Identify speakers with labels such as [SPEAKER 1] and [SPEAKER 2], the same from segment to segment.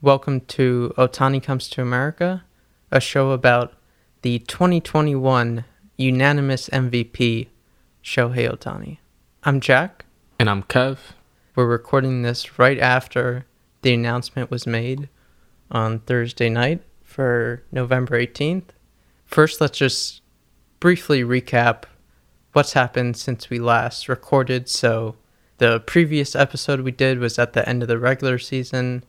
[SPEAKER 1] Welcome to Otani Comes to America, a show about the 2021 unanimous MVP, Shohei Otani. I'm Jack.
[SPEAKER 2] And I'm Kev.
[SPEAKER 1] We're recording this right after the announcement was made on Thursday night for November 18th. First, let's just briefly recap what's happened since we last recorded. So, the previous episode we did was at the end of the regular season.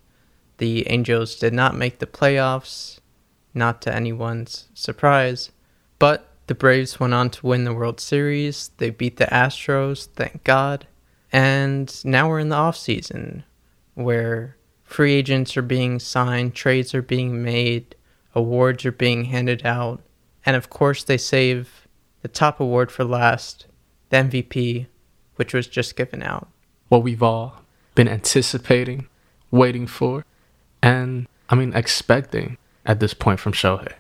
[SPEAKER 1] The Angels did not make the playoffs, not to anyone's surprise, but the Braves went on to win the World Series. They beat the Astros, thank God. And now we're in the off season where free agents are being signed, trades are being made, awards are being handed out, and of course they save the top award for last, the MVP, which was just given out.
[SPEAKER 2] What we've all been anticipating, waiting for, and I mean expecting at this point from Shohei.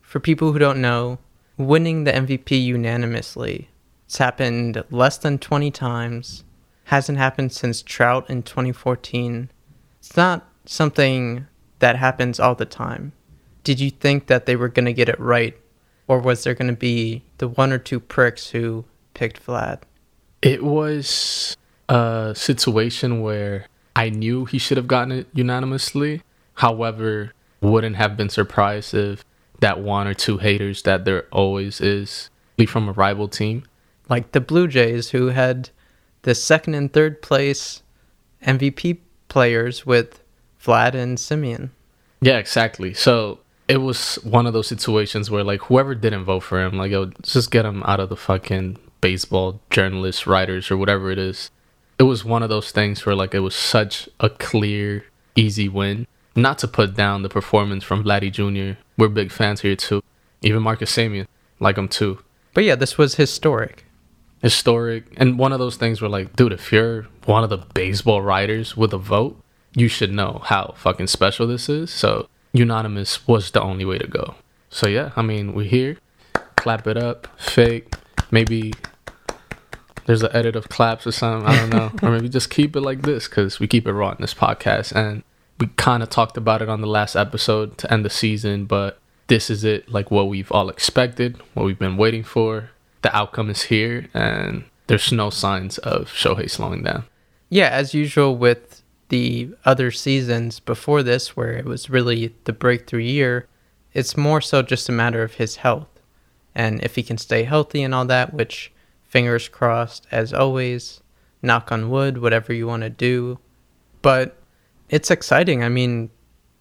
[SPEAKER 1] For people who don't know, winning the MVP unanimously, it's happened less than 20 times, hasn't happened since Trout in 2014. It's not something that happens all the time. Did you think that they were going to get it right? Or was there going to be the one or two pricks who picked Vlad?
[SPEAKER 2] It was a situation where I knew he should have gotten it unanimously. However, wouldn't have been surprised if that one or two haters that there always is be from a rival team.
[SPEAKER 1] Like the Blue Jays, who had the second and third place MVP players with Vlad and Semien.
[SPEAKER 2] Yeah, exactly. So it was one of those situations where like whoever didn't vote for him, like yo, just get him out of the fucking baseball journalists, writers, or whatever it is. It was one of those things where like it was such a clear, easy win. Not to put down the performance from Vladdy Jr. We're big fans here too. Even Marcus Semien, like him too.
[SPEAKER 1] But yeah, this was historic.
[SPEAKER 2] Historic, and one of those things where like, dude, if you're one of the baseball writers with a vote, you should know how fucking special this is. So unanimous was the only way to go. So yeah, I mean, we're here. Clap it up, fake. Maybe there's an edit of claps or something. I don't know. or maybe just keep it like this because we keep it raw in this podcast. And we kind of talked about it on the last episode to end the season, but this is it like what we've all expected, what we've been waiting for. The outcome is here, and there's no signs of Shohei slowing down.
[SPEAKER 1] Yeah, as usual with the other seasons before this, where it was really the breakthrough year, it's more so just a matter of his health. And if he can stay healthy and all that, which fingers crossed as always, knock on wood, whatever you want to do. But it's exciting. I mean,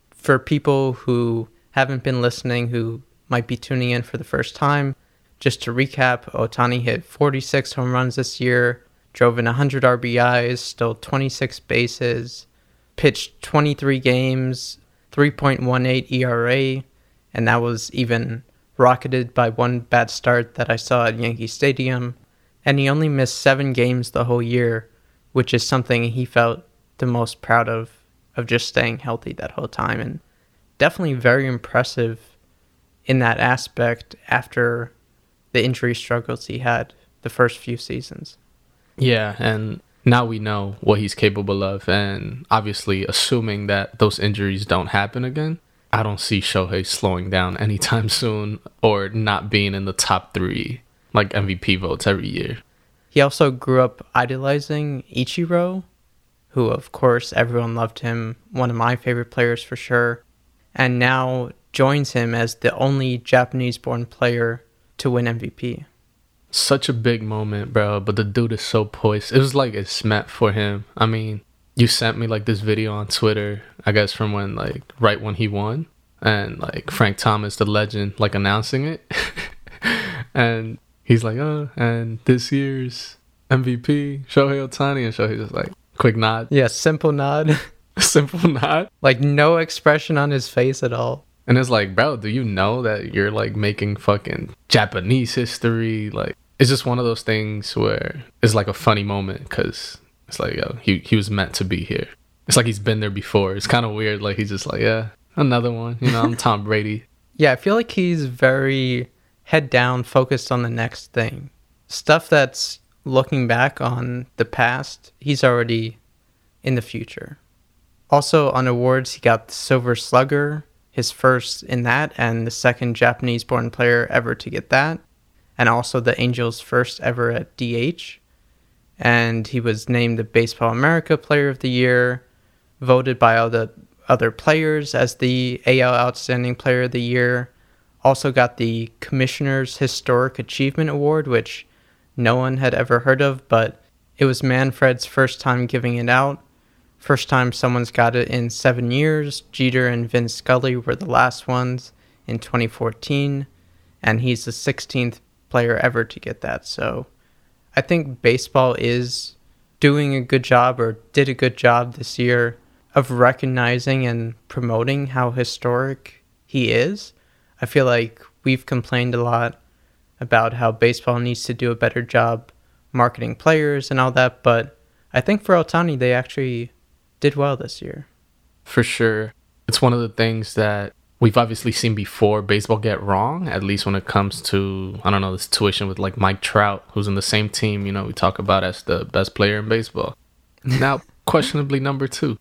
[SPEAKER 1] for people who haven't been listening, who might be tuning in for the first time, just to recap, Otani hit 46 home runs this year, drove in 100 RBIs, stole 26 bases, pitched 23 games, 3.18 ERA, and that was even rocketed by one bad start that I saw at Yankee Stadium. And he only missed seven games the whole year, which is something he felt the most proud of, of just staying healthy that whole time. And definitely very impressive in that aspect after the injury struggles he had the first few seasons.
[SPEAKER 2] Yeah, and now we know what he's capable of. And obviously, assuming that those injuries don't happen again, I don't see Shohei slowing down anytime soon or not being in the top three, like MVP votes every year.
[SPEAKER 1] He also grew up idolizing Ichiro, who, of course, everyone loved him, one of my favorite players for sure, and now joins him as the only Japanese born player to win MVP.
[SPEAKER 2] Such a big moment, bro, but the dude is so poised. It was like it's meant for him. I mean, you sent me like this video on Twitter, I guess from when like right when he won, and like Frank Thomas, the legend, like announcing it, and he's like, oh, and this year's MVP Shohei Otani, and Shohei just like quick nod,
[SPEAKER 1] Yeah, simple nod.
[SPEAKER 2] simple nod,
[SPEAKER 1] like no expression on his face at all.
[SPEAKER 2] and it's like, bro, do you know that you're like making fucking Japanese history? Like, it's just one of those things where it's like a funny moment because it's like, yo, he he was meant to be here. It's like he's been there before. It's kind of weird. Like he's just like, yeah, another one. You know, I'm Tom Brady.
[SPEAKER 1] Yeah, I feel like he's very head down, focused on the next thing. Stuff that's looking back on the past, he's already in the future. Also on awards, he got the Silver Slugger, his first in that, and the second Japanese born player ever to get that, and also the Angels' first ever at DH. And he was named the Baseball America Player of the Year, voted by all the other players as the AL Outstanding Player of the Year. Also got the Commissioner's Historic Achievement Award, which no one had ever heard of, but it was Manfred's first time giving it out. First time someone's got it in seven years. Jeter and Vin Scully were the last ones in 2014, and he's the 16th player ever to get that. So I think baseball is doing a good job or did a good job this year of recognizing and promoting how historic he is. I feel like we've complained a lot about how baseball needs to do a better job marketing players and all that, but I think for Ohtani, they actually did well this year.
[SPEAKER 2] For sure. It's one of the things that we've obviously seen before baseball get wrong, at least when it comes to, I don't know, the situation with like Mike Trout, who's in the same team, you know, we talk about as the best player in baseball. Now, questionably number two,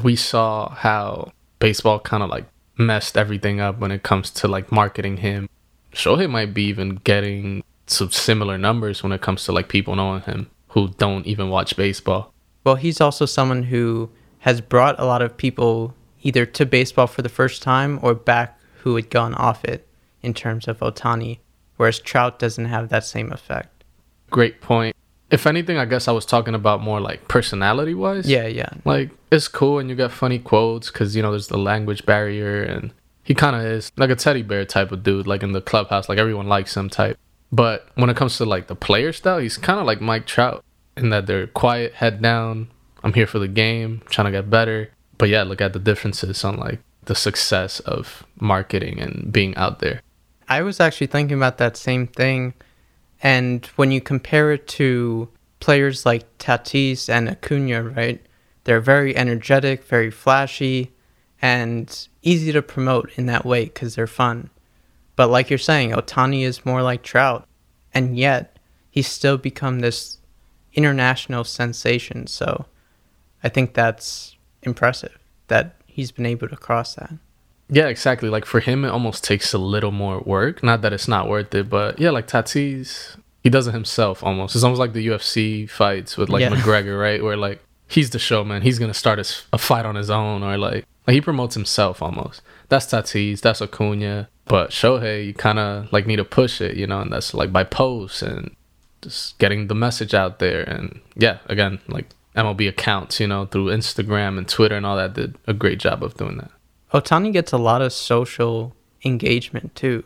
[SPEAKER 2] we saw how baseball kind of like messed everything up when it comes to like marketing him. Shohei might be even getting some similar numbers when it comes to like people knowing him who don't even watch baseball.
[SPEAKER 1] Well, he's also someone who has brought a lot of people either to baseball for the first time or back who had gone off it in terms of Otani, whereas Trout doesn't have that same effect.
[SPEAKER 2] Great point. If anything, I guess I was talking about more like personality wise.
[SPEAKER 1] Yeah, yeah.
[SPEAKER 2] Like, it's cool and you get funny quotes because, you know, there's the language barrier and he kind of is like a teddy bear type of dude, like in the clubhouse, like everyone likes him type. But when it comes to like the player style, he's kind of like Mike Trout in that they're quiet, head down. I'm here for the game, trying to get better. But yeah, look at the differences on like the success of marketing and being out there.
[SPEAKER 1] I was actually thinking about that same thing. And when you compare it to players like Tatis and Acuna, right? They're very energetic, very flashy, and easy to promote in that way because they're fun. But like you're saying, Otani is more like Trout, and yet he's still become this international sensation. So I think that's impressive that he's been able to cross that.
[SPEAKER 2] Yeah, exactly. Like for him, it almost takes a little more work. Not that it's not worth it, but yeah, like Tatis, he does it himself almost. It's almost like the UFC fights with like yeah. McGregor, right? Where like he's the showman. He's gonna start a, a fight on his own, or like like he promotes himself almost. That's Tatis. That's Acuna. But Shohei, you kind of like need to push it, you know, and that's like by posts and just getting the message out there. And yeah, again, like MLB accounts, you know, through Instagram and Twitter and all that did a great job of doing that.
[SPEAKER 1] Ohtani gets a lot of social engagement too.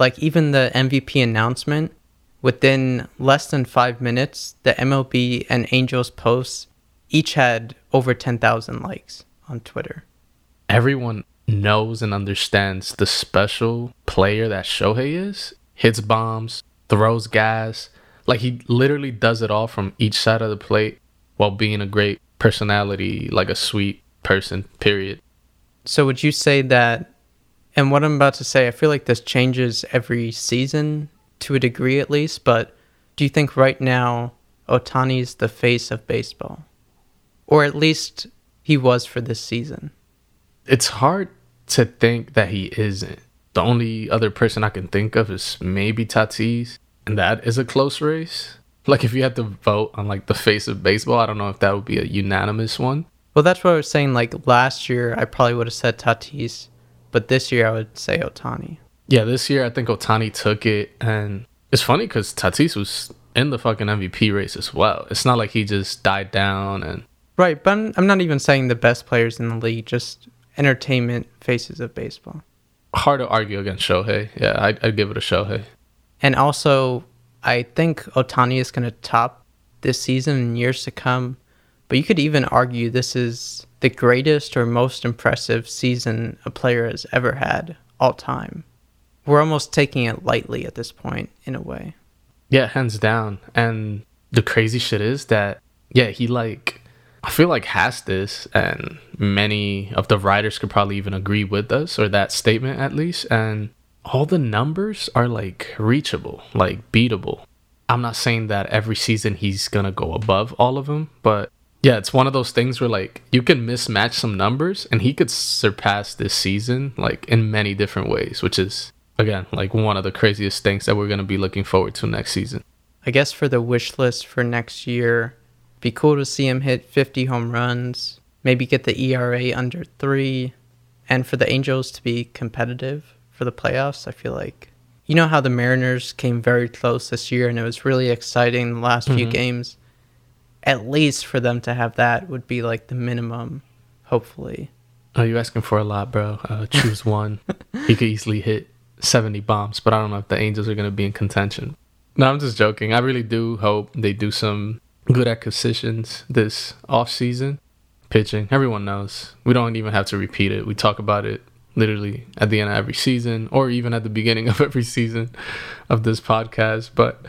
[SPEAKER 1] Like even the MVP announcement, within less than five minutes, the MLB and Angels posts each had over 10,000 likes on Twitter.
[SPEAKER 2] Everyone knows and understands the special player that Shohei is, hits bombs, throws gas. Like he literally does it all from each side of the plate while being a great personality, like a sweet person, period.
[SPEAKER 1] So would you say that and what I'm about to say, I feel like this changes every season to a degree at least, but do you think right now Otani's the face of baseball? Or at least he was for this season?
[SPEAKER 2] It's hard to think that he isn't. The only other person I can think of is maybe Tatis, and that is a close race. Like if you had to vote on like the face of baseball, I don't know if that would be a unanimous one.
[SPEAKER 1] Well, that's what I was saying. Like last year, I probably would have said Tatis, but this year I would say Otani.
[SPEAKER 2] Yeah, this year I think Otani took it, and it's funny because Tatis was in the fucking MVP race as well. It's not like he just died down and.
[SPEAKER 1] Right, but I'm, not even saying the best players in the league. Just entertainment faces of baseball.
[SPEAKER 2] Hard to argue against Shohei. Yeah, I'd, I'd give it a Shohei.
[SPEAKER 1] And also, I think Otani is going to top this season and years to come. But you could even argue this is the greatest or most impressive season a player has ever had all time. We're almost taking it lightly at this point, in a way.
[SPEAKER 2] Yeah, hands down. And the crazy shit is that, yeah, he like I feel like has this, and many of the writers could probably even agree with us or that statement at least. And all the numbers are like reachable, like beatable. I'm not saying that every season he's gonna go above all of them, but Yeah, it's one of those things where like you can mismatch some numbers and he could surpass this season like in many different ways, which is again like one of the craziest things that we're going to be looking forward to next season.
[SPEAKER 1] I guess for the wish list for next year, be cool to see him hit 50 home runs, maybe get the ERA under 3 and for the Angels to be competitive for the playoffs. I feel like you know how the Mariners came very close this year and it was really exciting the last few
[SPEAKER 2] Mhm.
[SPEAKER 1] games. At least for them to have that would be like the minimum, hopefully.
[SPEAKER 2] Oh, you're asking for a lot, bro. Uh, choose one. he could easily hit 70 bombs, but I don't know if the Angels are going to be in contention. No, I'm just joking. I really do hope they do some good acquisitions this off season. Pitching, everyone knows. We don't even have to repeat it. We talk about it literally at the end of every season or even at the beginning of every season of this podcast. But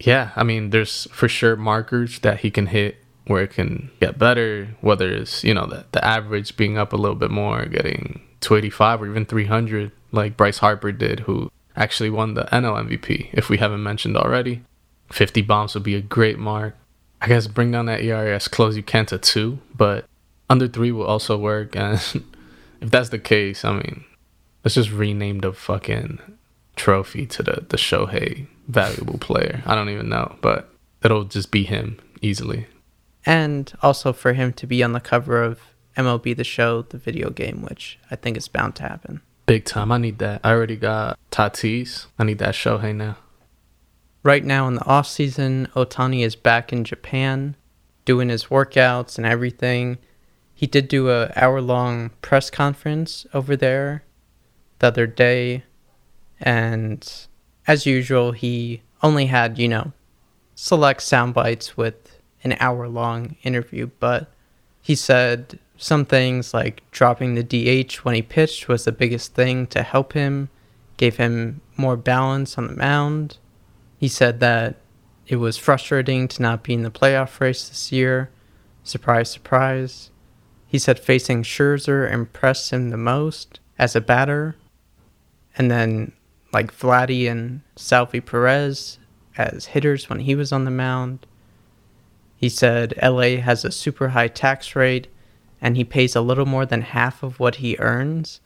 [SPEAKER 2] yeah, I mean, there's for sure markers that he can hit where it can get better, whether it's, you know, the, the average being up a little bit more, getting 285 or even 300, like Bryce Harper did, who actually won the NL MVP, if we haven't mentioned already. 50 bombs would be a great mark. I guess bring down that ERA as close you can to two, but under three will also work. And if that's the case, I mean, let's just rename the fucking trophy to the, the Shohei valuable player. I don't even know, but it'll just be him easily.
[SPEAKER 1] And also for him to be on the cover of MLB The Show, the video game, which I think is bound to happen.
[SPEAKER 2] Big time. I need that. I already got Tatis. I need that Shohei now.
[SPEAKER 1] Right now in the off season, Otani is back in Japan, doing his workouts and everything. He did do a hour long press conference over there the other day, and as usual, he only had you know select sound bites with an hour long interview, but he said some things like dropping the DH when he pitched was the biggest thing to help him, gave him more balance on the mound. He said that it was frustrating to not be in the playoff race this year. Surprise, surprise. He said facing Scherzer impressed him the most as a batter. And then, like Vladdy and Salvy Perez as hitters when he was on the mound. He said LA has a super high tax rate and he pays a little more than half of what he earns.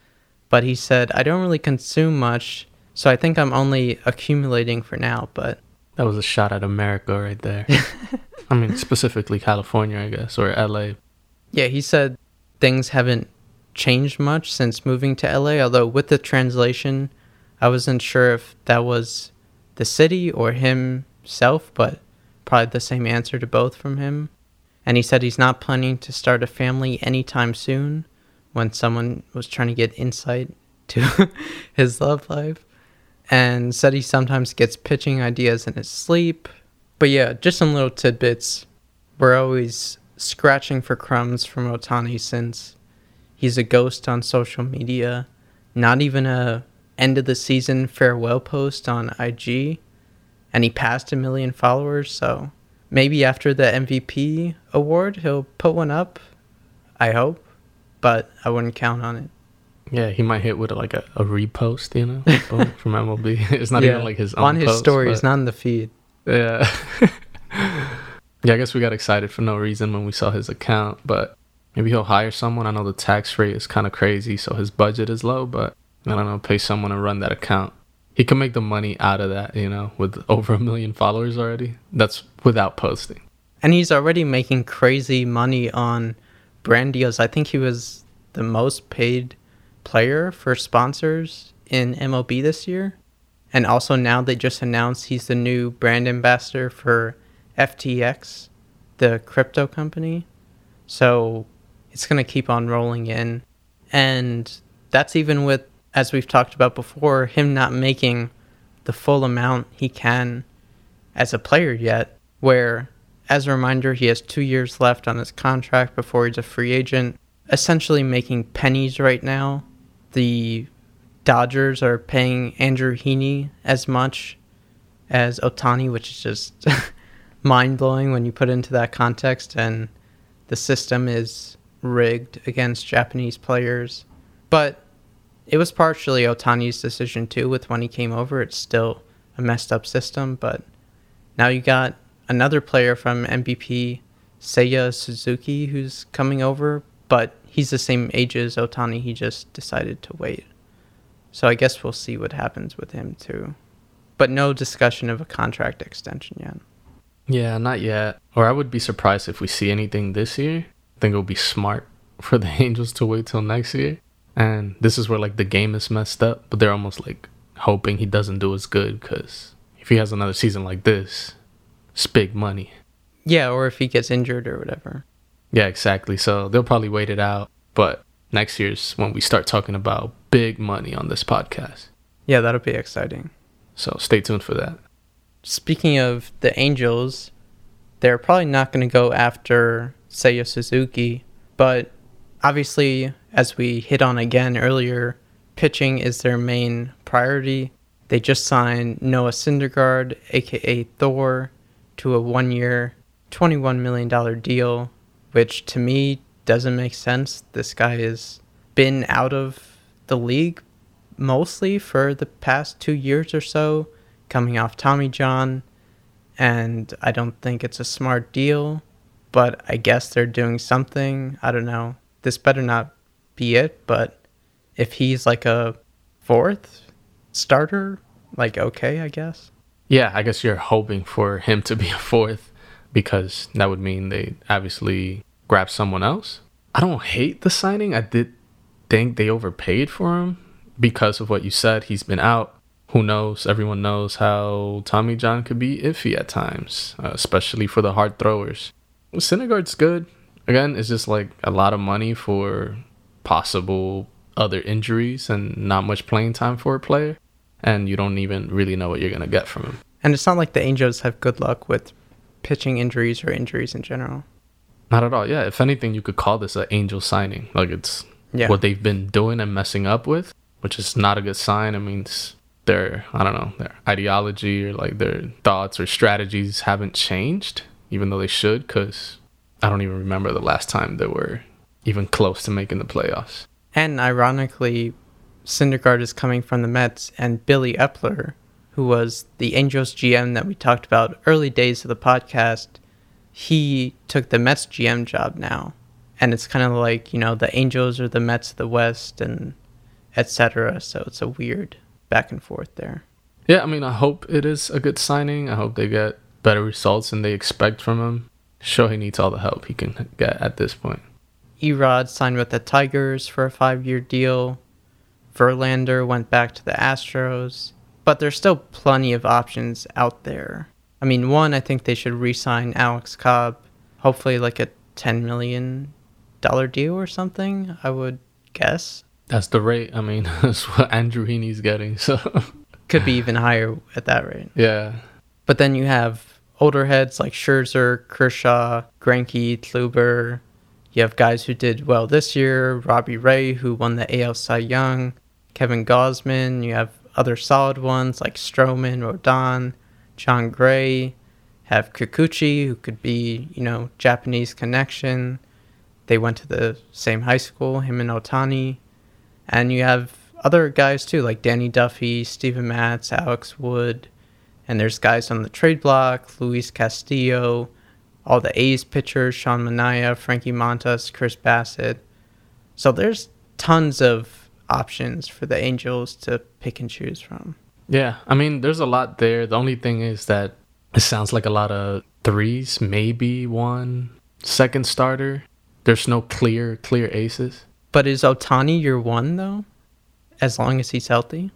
[SPEAKER 1] But he said, I don't really consume much, so I think I'm only accumulating for now. But
[SPEAKER 2] That was a shot at America right there. I mean, specifically California, I guess, or LA.
[SPEAKER 1] yeah, he said things haven't changed much since moving to LA, although with the translation, I wasn't sure if that was the city or himself, but probably the same answer to both from him. And he said he's not planning to start a family anytime soon when someone was trying to get insight to his love life. And said he sometimes gets pitching ideas in his sleep. But yeah, just some little tidbits. We're always scratching for crumbs from Otani since he's a ghost on social media. Not even a end of the season farewell post on IG. And he passed a million followers, so maybe after the MVP award he'll put one up. I hope. But I wouldn't count on it.
[SPEAKER 2] Yeah, he might hit with like a, a repost, you know, from MLB. It's not even like his own
[SPEAKER 1] on his
[SPEAKER 2] post,
[SPEAKER 1] stories,
[SPEAKER 2] but-
[SPEAKER 1] not in the feed.
[SPEAKER 2] Yeah. yeah, I guess we got excited for no reason when we saw his account, but maybe he'll hire someone. I know the tax rate is kind of crazy, so his budget is low, but I don't know, pay someone to run that account. He can make the money out of that, you know, with over a million followers already. That's without posting.
[SPEAKER 1] And he's already making crazy money on brand deals. I think he was the most paid player for sponsors in MLB this year. And also now they just announced he's the new brand ambassador for FTX, the crypto company. So it's going to keep on rolling in. And that's even with, as we've talked about before, him not making the full amount he can as a player yet. Where, as a reminder, he has two years left on his contract before he's a free agent, essentially making pennies right now. The Dodgers are paying Andrew Heaney as much as Otani, which is just mind blowing when you put it into that context. And the system is rigged against Japanese players. But it was partially Otani's decision too. With when he came over, it's still a messed up system. But now you got another player from NPB Seiya Suzuki who's coming over, but he's the same age as Otani. He just decided to wait. So I guess we'll see what happens with him too. But no discussion of a contract extension yet.
[SPEAKER 2] Yeah, not yet. Or I would be surprised if we see anything this year. I think it would be smart for the Angels to wait till next year. And this is where like the game is messed up, but they're almost like hoping he doesn't do as good because if he has another season like this, it's big money.
[SPEAKER 1] Yeah, or if he gets injured or whatever.
[SPEAKER 2] Yeah, exactly. So they'll probably wait it out. But next year's when we start talking about big money on this podcast.
[SPEAKER 1] Yeah, that'll be exciting.
[SPEAKER 2] So stay tuned for that.
[SPEAKER 1] Speaking of the Angels, they're probably not going to go after Seiya Suzuki, but obviously, as we hit on again earlier, pitching is their main priority. They just signed Noah Syndergaard, aka Thor, to a one year, $21 million deal, which to me doesn't make sense. This guy has been out of the league mostly for the past two years or so, coming off Tommy John, and I don't think it's a smart deal, but I guess they're doing something. I don't know. This better not be it, but if he's like a fourth starter, like okay, I guess.
[SPEAKER 2] Yeah, I guess you're hoping for him to be a fourth because that would mean they obviously grab someone else. I don't hate the signing. I did think they overpaid for him because of what you said. He's been out. Who knows? Everyone knows how Tommy John could be iffy at times, uh, especially for the hard throwers. Syndergaard's good. Again, it's just like a lot of money for possible other injuries and not much playing time for a player. And you don't even really know what you're going to get from him.
[SPEAKER 1] And it's not like the Angels have good luck with pitching injuries or injuries in general.
[SPEAKER 2] Not at all. Yeah, if anything, you could call this an angel signing. Like it's yeah. what they've been doing and messing up with, which is not a good sign. It means their I don't know their ideology or like their thoughts or strategies haven't changed, even though they should. Because I don't even remember the last time they were even close to making the playoffs.
[SPEAKER 1] And ironically, Syndergaard is coming from the Mets, and Billy Eppler, who was the Angels GM that we talked about early days of the podcast, he took the Mets GM job now. And it's kind of like, you know, the Angels are the Mets of the West and etc. So it's a weird back and forth there.
[SPEAKER 2] Yeah, I mean, I hope it is a good signing. I hope they get better results than they expect from him. Sure, he needs all the help he can get at this point.
[SPEAKER 1] Erod signed with the Tigers for a five year deal. Verlander went back to the Astros. But there's still plenty of options out there. I mean, one, I think they should re sign Alex Cobb. Hopefully, like a $10 million deal or something, I would guess.
[SPEAKER 2] That's the rate. I mean, that's what Andrew Heaney's getting. So
[SPEAKER 1] could be even higher at that rate.
[SPEAKER 2] Yeah.
[SPEAKER 1] But then you have older heads like Scherzer, Kershaw, Greinke, Kluber, you have guys who did well this year, Robbie Ray, who won the AL Cy Young, Kevin Gausman. You have other solid ones like Stroman, Rodon, Jon Gray. Have Kikuchi, who could be, you know, Japanese connection. They went to the same high school, him and Otani. And you have other guys too, like Danny Duffy, Steven Matz, Alex Wood. And there's guys on the trade block, Luis Castillo, all the A's pitchers, Sean Manaea, Frankie Montas, Chris Bassitt. So there's tons of options for the Angels to pick and choose from.
[SPEAKER 2] Yeah, I mean, there's a lot there. The only thing is that it sounds like a lot of threes, maybe one second starter. There's no clear, clear aces.
[SPEAKER 1] But is Otani your one though? As long as he's healthy?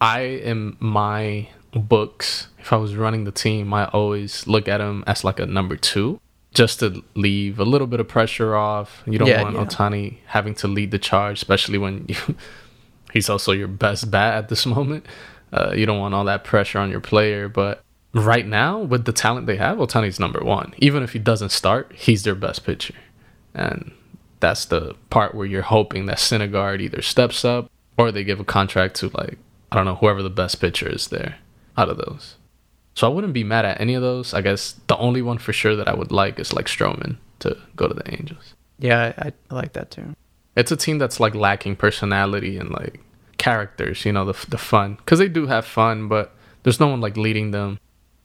[SPEAKER 2] I am my books, if I was running the team, I always look at him as like a number two, just to leave a little bit of pressure off. You don't yeah, want yeah. Otani having to lead the charge, especially when you, he's also your best bat at this moment. Uh, you don't want all that pressure on your player, but right now with the talent they have, Otani's number one. Even if he doesn't start, he's their best pitcher, and that's the part where you're hoping that Syndergaard either steps up or they give a contract to like I don't know whoever the best pitcher is there out of those. So I wouldn't be mad at any of those. I guess the only one for sure that I would like is like Stroman to go to the Angels.
[SPEAKER 1] Yeah, I, I like that too.
[SPEAKER 2] It's a team that's like lacking personality and like characters, you know, the the fun because they do have fun, but there's no one like leading them.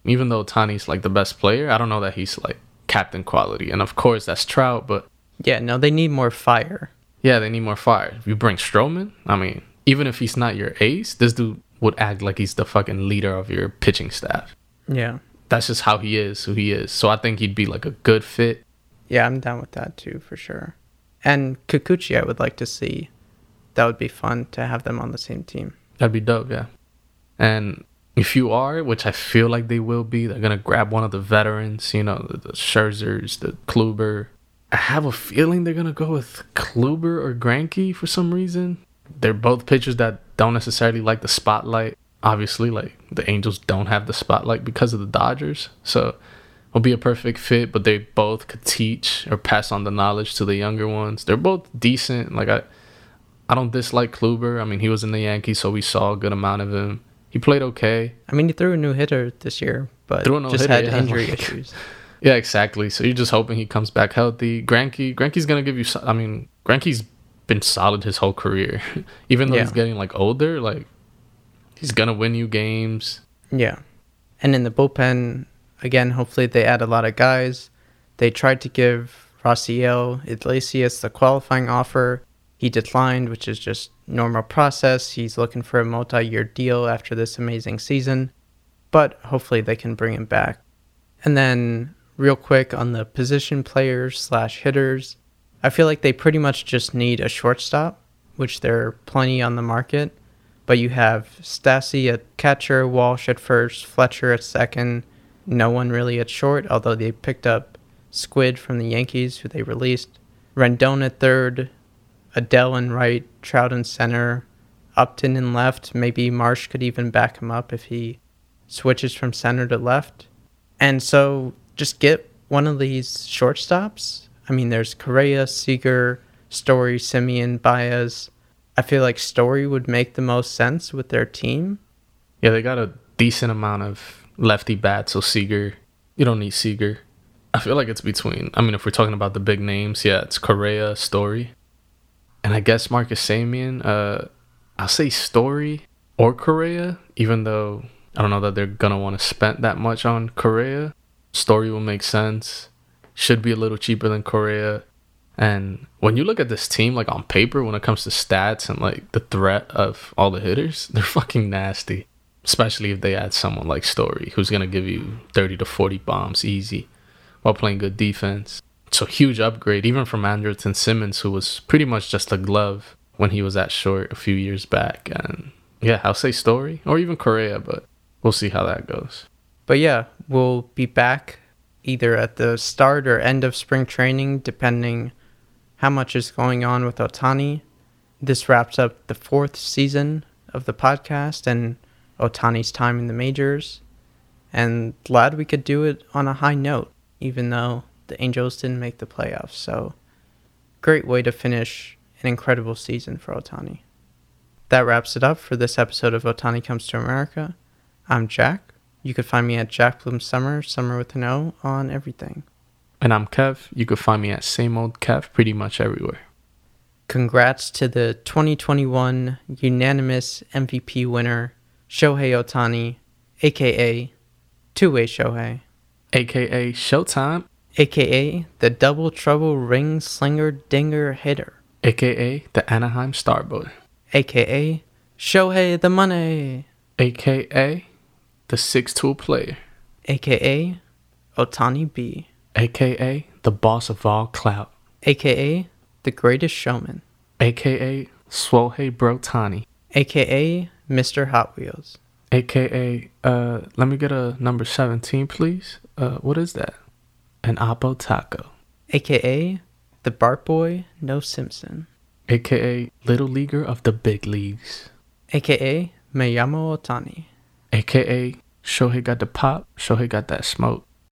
[SPEAKER 2] Even though Tani's like the best player, I don't know that he's like captain quality. And of course, that's Trout, but
[SPEAKER 1] Yeah, no, they need more fire.
[SPEAKER 2] yeah, they need more fire. If you bring Stroman, I mean, even if he's not your ace, this dude would act like he's the fucking leader of your pitching staff.
[SPEAKER 1] Yeah.
[SPEAKER 2] That's just how he is, who he is. So I think he'd be like a good fit.
[SPEAKER 1] Yeah, I'm down with that too, for sure. And Kikuchi, I would like to see. That would be fun to have them on the same team.
[SPEAKER 2] That'd be dope, yeah. And if you are, which I feel like they will be, they're gonna grab one of the veterans, you know, the, the Scherzers, the Kluber. I have a feeling they're gonna go with Kluber or Greinke for some reason. They're both pitchers that don't necessarily like the spotlight. Obviously, like the Angels don't have the spotlight because of the Dodgers, so will be a perfect fit. But they both could teach or pass on the knowledge to the younger ones. They're both decent. Like I, I don't dislike Kluber. I mean, he was in the Yankees, so we saw a good amount of him. He played okay.
[SPEAKER 1] I mean, he threw a no-hitter this year, but
[SPEAKER 2] Threw a no
[SPEAKER 1] just
[SPEAKER 2] hitter,
[SPEAKER 1] had
[SPEAKER 2] yeah,
[SPEAKER 1] injury issues.
[SPEAKER 2] Yeah, exactly. So you're just hoping he comes back healthy. Greinke, Greinke's gonna give you. I mean, Greinke's been solid his whole career, even though
[SPEAKER 1] Yeah.
[SPEAKER 2] he's getting like older. Like he's gonna win you games.
[SPEAKER 1] Yeah. And in the bullpen, again, hopefully they add a lot of guys. They tried to give Raisel Iglesias the qualifying offer. He declined, which is just normal process. He's looking for a multi-year deal after this amazing season. But hopefully they can bring him back. And then real quick on the position players slash hitters, I feel like they pretty much just need a shortstop, which there are plenty on the market. But you have Stassi at catcher, Walsh at first, Fletcher at second, no one really at short, although they picked up Squid from the Yankees, who they released. Rendon at third, Adell in right, Trout in center, Upton in left. Maybe Marsh could even back him up if he switches from center to left. And so just get one of these shortstops. I mean, there's Correa, Seager, Story, Semien, Baez. I feel like Story would make the most sense with their team.
[SPEAKER 2] Yeah, they got a decent amount of lefty bats. So Seager, you don't need Seager. I feel like it's between. I mean, if we're talking about the big names, yeah, it's Correa, Story, and I guess Marcus Semien. Uh, I'll say Story or Correa, even though I don't know that they're gonna want to spend that much on Correa. Story will make sense. Should be a little cheaper than Correa. And when you look at this team, like on paper, when it comes to stats and like the threat of all the hitters, they're fucking nasty. Especially if they add someone like Story, who's gonna give you 30 to 40 bombs easy while playing good defense. So huge upgrade, even from Andrelton Simmons, who was pretty much just a glove when he was at short a few years back. And yeah, I'll say Story or even Correa, but we'll see how that goes.
[SPEAKER 1] But yeah, we'll be back either at the start or end of spring training, depending how much is going on with Otani. This wraps up the fourth season of the podcast and Otani's time in the majors. And glad we could do it on a high note, even though the Angels didn't make the playoffs. So, great way to finish an incredible season for Otani. That wraps it up for this episode of Otani Comes to America. I'm Jack. You could find me at Jack Bloom Summer, Summer with an O, on everything.
[SPEAKER 2] And I'm Kev. You can find me at same old Kev pretty much everywhere.
[SPEAKER 1] Congrats to the 2021 unanimous MVP winner, Shohei Otani, aka Two Way Shohei,
[SPEAKER 2] AKA Showtime,
[SPEAKER 1] aka the Double Trouble Ring Slinger Dinger Hitter,
[SPEAKER 2] AKA the Anaheim Starboy,
[SPEAKER 1] aka Shohei the Money,
[SPEAKER 2] AKA the six tool player,
[SPEAKER 1] aka Otani B,
[SPEAKER 2] AKA the boss of all clout,
[SPEAKER 1] aka the Greatest Showman,
[SPEAKER 2] AKA Swohei Brotani,
[SPEAKER 1] aka Mr. Hot Wheels,
[SPEAKER 2] AKA uh let me get a number 17 please. Uh what is that? An Apo Taco.
[SPEAKER 1] aka the Bart Boy No Simpson,
[SPEAKER 2] AKA Little Leaguer of the Big Leagues.
[SPEAKER 1] aka Mayamo Otani.
[SPEAKER 2] AKA Shohei got the pop, Shohei got that smoke.